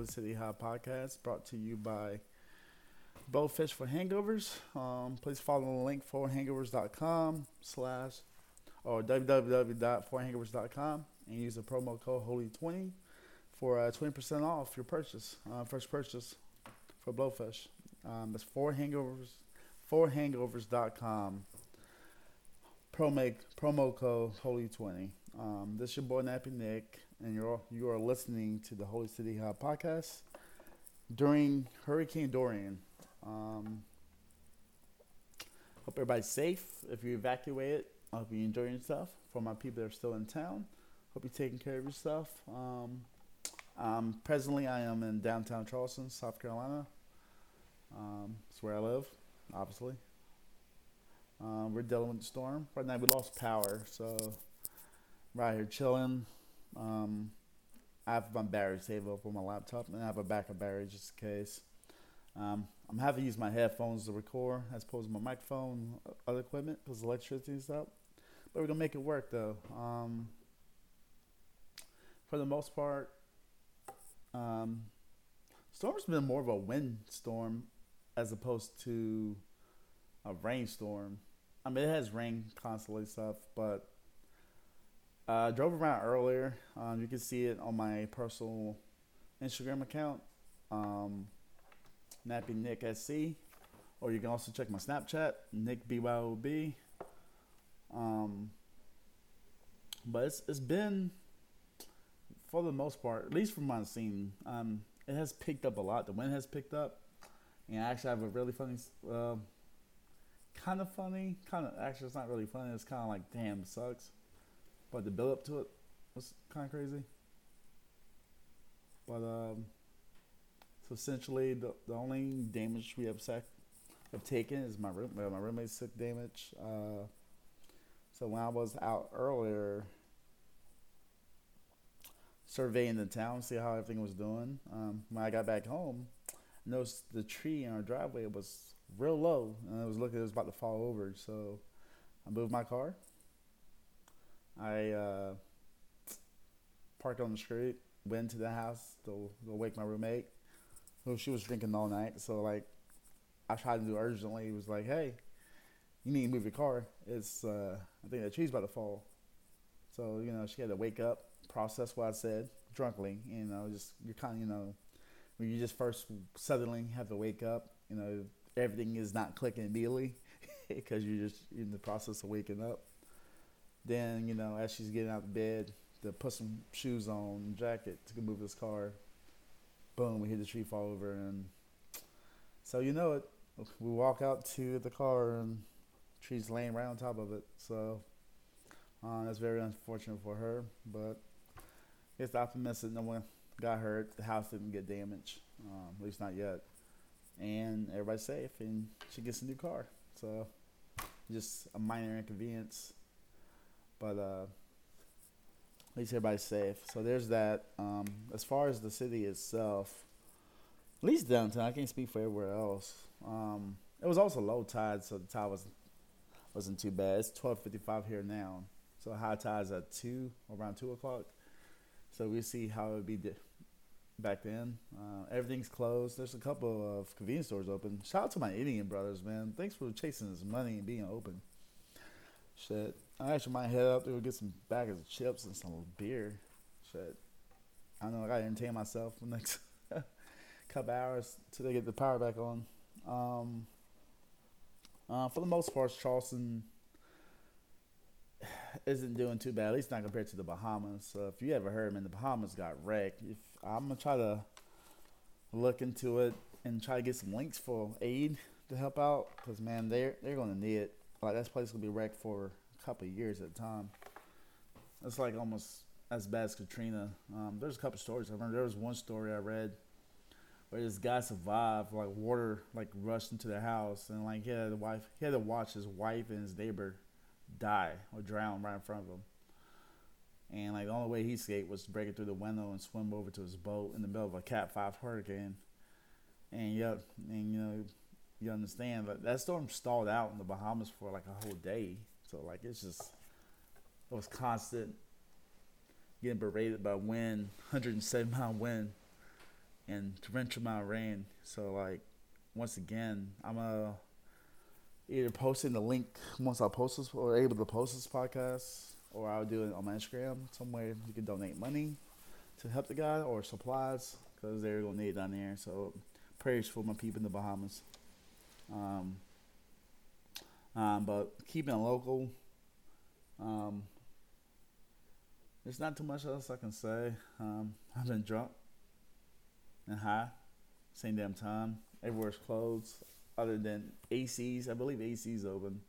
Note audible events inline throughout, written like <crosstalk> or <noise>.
Holy City High podcast brought to you by Blowfish for Hangovers. Um, please follow the link for hangovers.com slash or www.forhangovers.com and use the promo code Holy20 for uh, 20% off your purchase, uh, first purchase for Blowfish. Um, it's for hangovers, for hangovers.com. Promo, promo code Holy20. Um, this is your boy Nappy Nick, and you're you are listening to the Holy City High podcast during Hurricane Dorian. Um, hope everybody's safe. If you evacuated, I hope you enjoy yourself. For my people that are still in town, hope you're taking care of yourself. Um, um, presently, I am in downtown Charleston, South Carolina. Um, it's where I live, obviously. Um, we're dealing with the storm. Right now, we lost power, so right here chilling. Um, I have my battery saved up on my laptop, and I have a backup battery just in case. Um, I'm having to use my headphones to record as opposed to my microphone, other equipment because electricity's up. But we're gonna make it work though. Um, for the most part, um, storm's been more of a wind storm as opposed to a rainstorm. I mean, it has rain constantly stuff, but uh, I drove around earlier. Um, you can see it on my personal Instagram account, um, Nappy Nick SC, or you can also check my Snapchat, Nick BYOB. Um, but it's it's been for the most part, at least from my scene, um, it has picked up a lot. The wind has picked up, and I actually have a really funny, uh, kind of funny, kind of actually it's not really funny. It's kind of like damn, sucks, but the build up to it was kind of crazy. But um, so essentially, the the only damage we have sec- have taken is my room. My roommate's sick damage. Uh, so when I was out earlier surveying the town, see how everything was doing. Um, when I got back home, I noticed the tree in our driveway was real low, and I was looking, it was about to fall over. So I moved my car. I uh, parked on the street, went to the house to go wake my roommate. Well, she was drinking all night, so like I tried to do urgently. He was like, "Hey, you need to move your car. It's uh, I think the tree's about to fall." So you know, she had to wake up, process what I said drunkenly. You know, just you're kind of you know when you just first suddenly have to wake up. You know, everything is not clicking immediately <laughs> because you're just in the process of waking up. Then you know, as she's getting out of bed, to put some shoes on, jacket to move this car. Boom! We hear the tree fall over, and so you know it. We walk out to the car, and tree's laying right on top of it. So uh, that's very unfortunate for her, but it's optimistic no one got hurt. The house didn't get damaged, um, at least not yet, and everybody's safe, and she gets a new car. So just a minor inconvenience, but uh, at least everybody's safe. So there's that. Um, as far as the city itself, at least downtown, I can't speak for everywhere else. Um, it was also low tide, so the tide was wasn't too bad. It's twelve fifty five here now, so high tide's at two around two o'clock. So we see how it would be di- back then. Uh, everything's closed. There's a couple of convenience stores open. Shout out to my Indian brothers, man. Thanks for chasing this money and being open. Shit, I actually might head up there and get some bags of chips and some beer. Shit, I don't know I gotta entertain myself for the next <laughs> couple hours till they get the power back on. Um, uh, for the most part, Charleston <sighs> isn't doing too bad. At least not compared to the Bahamas. So if you ever heard, man, the Bahamas got wrecked. If I'm gonna try to look into it and try to get some links for aid to help out, because man, they're they're gonna need it. Like that place gonna be wrecked for couple years at a time. It's like almost as bad as Katrina. Um, there's a couple stories. I remember there was one story I read where this guy survived. Like water like rushed into the house, and like he had the wife. He had to watch his wife and his neighbor die or drown right in front of him. And like the only way he escaped was to break it through the window and swim over to his boat in the middle of a Cat Five hurricane. And yep, and you know, you understand that that storm stalled out in the Bahamas for like a whole day. So like it's just it was constant getting berated by wind, 107 mile wind, and torrential amount of rain. So like, once again, I'm uh, either posting the link once I post this or able to post this podcast, or I'll do it on my Instagram somewhere. You can donate money to help the guy or supplies because they're gonna need it down there. So prayers for my people in the Bahamas. Um, um, but keeping it local. Um, there's not too much else I can say. Um, I've been drunk and high, same damn time. Everywhere's closed, other than AC's. I believe AC's open.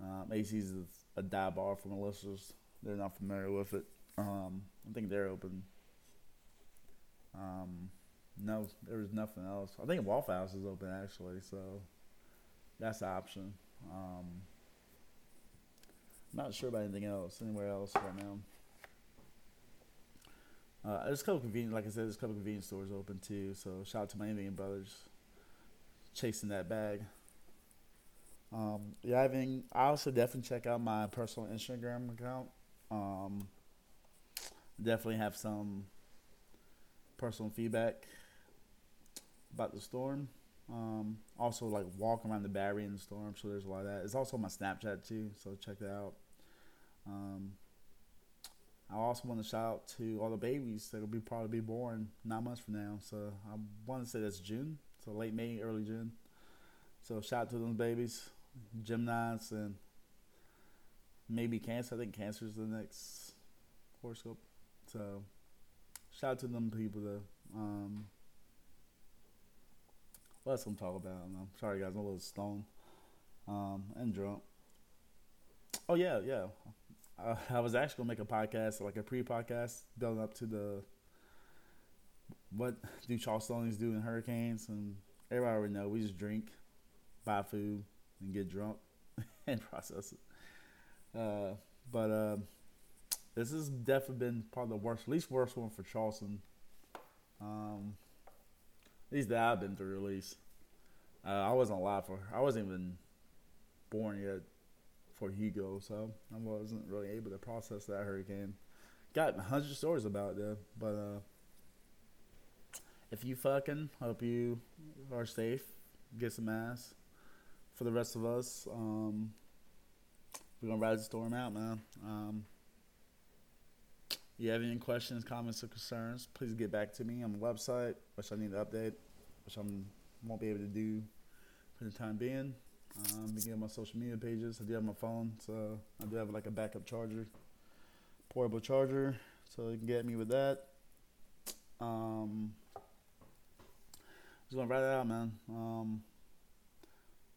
Um, AC's is a dive bar for listeners. They're not familiar with it. Um, I think they're open. Um, no, there was nothing else. I think Waffle House is open actually, so that's the option. Um, not sure about anything else, anywhere else right now. Uh, there's a couple convenience, like I said, there's a couple convenience stores open too. So shout out to my Indian brothers chasing that bag. Um, yeah, I mean, I also definitely check out my personal Instagram account. Um, definitely have some personal feedback about the storm. Um, also, like walk around the battery in the storm, so there's a lot of that. It's also my Snapchat too, so check that out. Um, I also want to shout out to all the babies that'll be probably be born nine months from now. So I want to say that's June, so late May, early June. So shout out to those babies, Gemini's, and maybe Cancer. I think Cancer is the next horoscope. So shout out to them people though. Um, what else I'm talking about? I'm sorry guys, I'm a little stoned um, and drunk. Oh yeah, yeah. Uh, I was actually gonna make a podcast, like a pre-podcast, building up to the what do Charlestonians do in hurricanes, and everybody already know we just drink, buy food, and get drunk, <laughs> and process it. Uh, but uh, this has definitely been probably the worst, least worst one for Charleston. Um, least that I've been through, at least. Uh, I wasn't alive for. I wasn't even born yet for Hugo, so I wasn't really able to process that hurricane. Got hundred stories about it but uh, if you fucking hope you are safe, get some ass. For the rest of us, um, we're gonna ride the storm out, man. Um, you have any questions, comments, or concerns, please get back to me on the website, which I need to update, which I won't be able to do for the time being. Um, again, my social media pages. I do have my phone, so I do have like a backup charger, portable charger, so you can get me with that. Um, just gonna write it out, man. Um,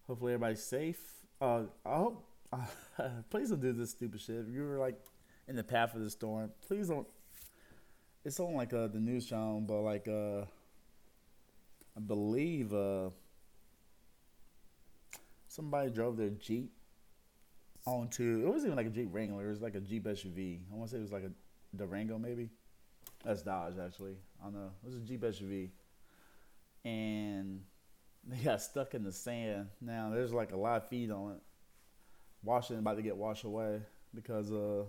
hopefully everybody's safe. Uh, I hope. <laughs> Please don't do this stupid shit. If you were like in the path of the storm, please don't. It's on like uh, the news channel, but like uh, I believe uh somebody drove their Jeep onto it wasn't even like a Jeep Wrangler, it was like a Jeep SUV. I want to say it was like a Durango maybe. That's Dodge actually. I don't know. It was a Jeep SUV. And they got stuck in the sand. Now there's like a lot of feet on it. Washing about to get washed away because uh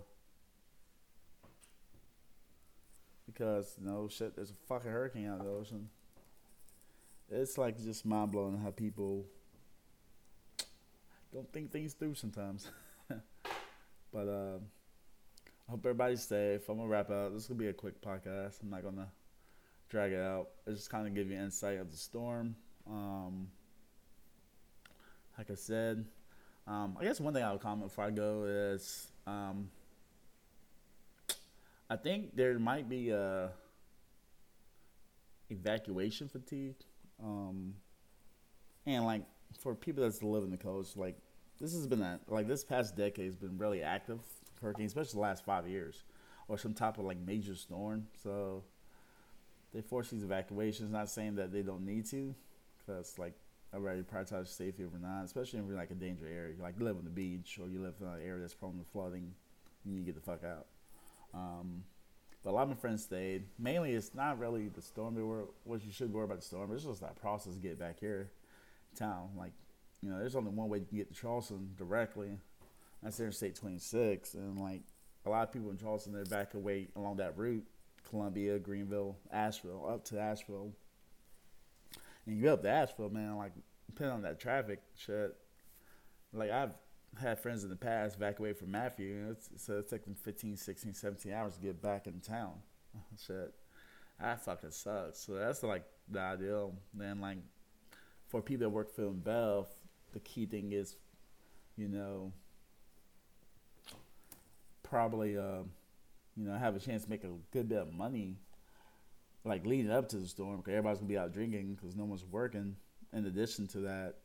because know shit there's a fucking hurricane out of the ocean. It's like just mind blowing how people don't think things through sometimes. <laughs> but uh, I hope everybody's safe. I'm gonna wrap up. This is gonna be a quick podcast. I'm not gonna drag it out. I just kind of give you insight of the storm. Um, like I said, um, I guess one thing I would comment before I go is I think there might be a evacuation fatigue, um, and like for people that's live in the coast, like this has been a, like this past decade has been really active hurricane, especially the last five years, or some type of like major storm. So they force these evacuations. Not saying that they don't need to, because like I already prioritize safety over not, especially if you're like a danger area, like you live on the beach or you live in an area that's prone to flooding, you need to get the fuck out. Um, but a lot of my friends stayed. Mainly, it's not really the storm they were. What you should worry about the storm. It's just that process to get back here town. Like, you know, there's only one way to get to Charleston directly. That's Interstate 26, and like a lot of people in Charleston, they're back away along that route, Columbia, Greenville, Asheville, up to Asheville. And you get up to Asheville, man, like depending on that traffic, shit. Like I've had friends in the past evacuate from Matthew, it's, so it's taking 15, 16, 17 hours to get back in town. <laughs> shit, that fucking sucks. So that's like the ideal. Then like for people that work for Bell, the key thing is, you know, probably uh, you know have a chance to make a good bit of money, like leading up to the storm, because everybody's gonna be out drinking because no one's working. In addition to that,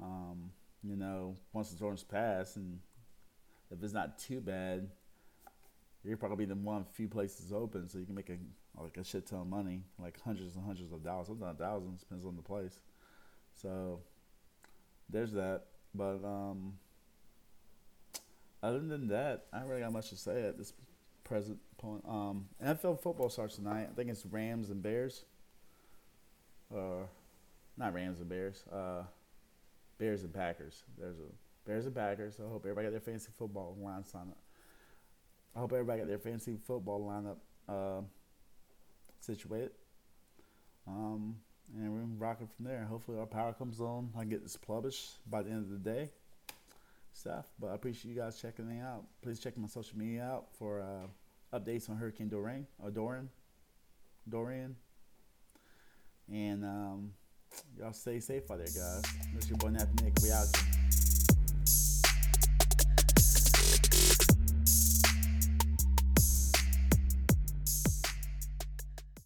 um, you know, once the storm's passed, and if it's not too bad, you're probably the one few places open, so you can make a like a shit ton of money, like hundreds and hundreds of dollars, sometimes thousands, depends on the place. So there's that. But um, other than that, I really got much to say at this present point. Um, NFL football starts tonight. I think it's Rams and Bears. Uh, not Rams and Bears. Uh, Bears and Packers. There's a Bears and Packers. I hope everybody got their fancy football line up. I hope everybody got their fancy football lineup uh, situated. Um, and we're rocking from there. Hopefully our power comes on. I get this published by the end of the day. Stuff. But I appreciate you guys checking me out. Please check my social media out for uh, updates on Hurricane Dorian or Dorian. Dorian. And um, y'all stay safe out there, guys. This is your boy Nappy Nick. We out.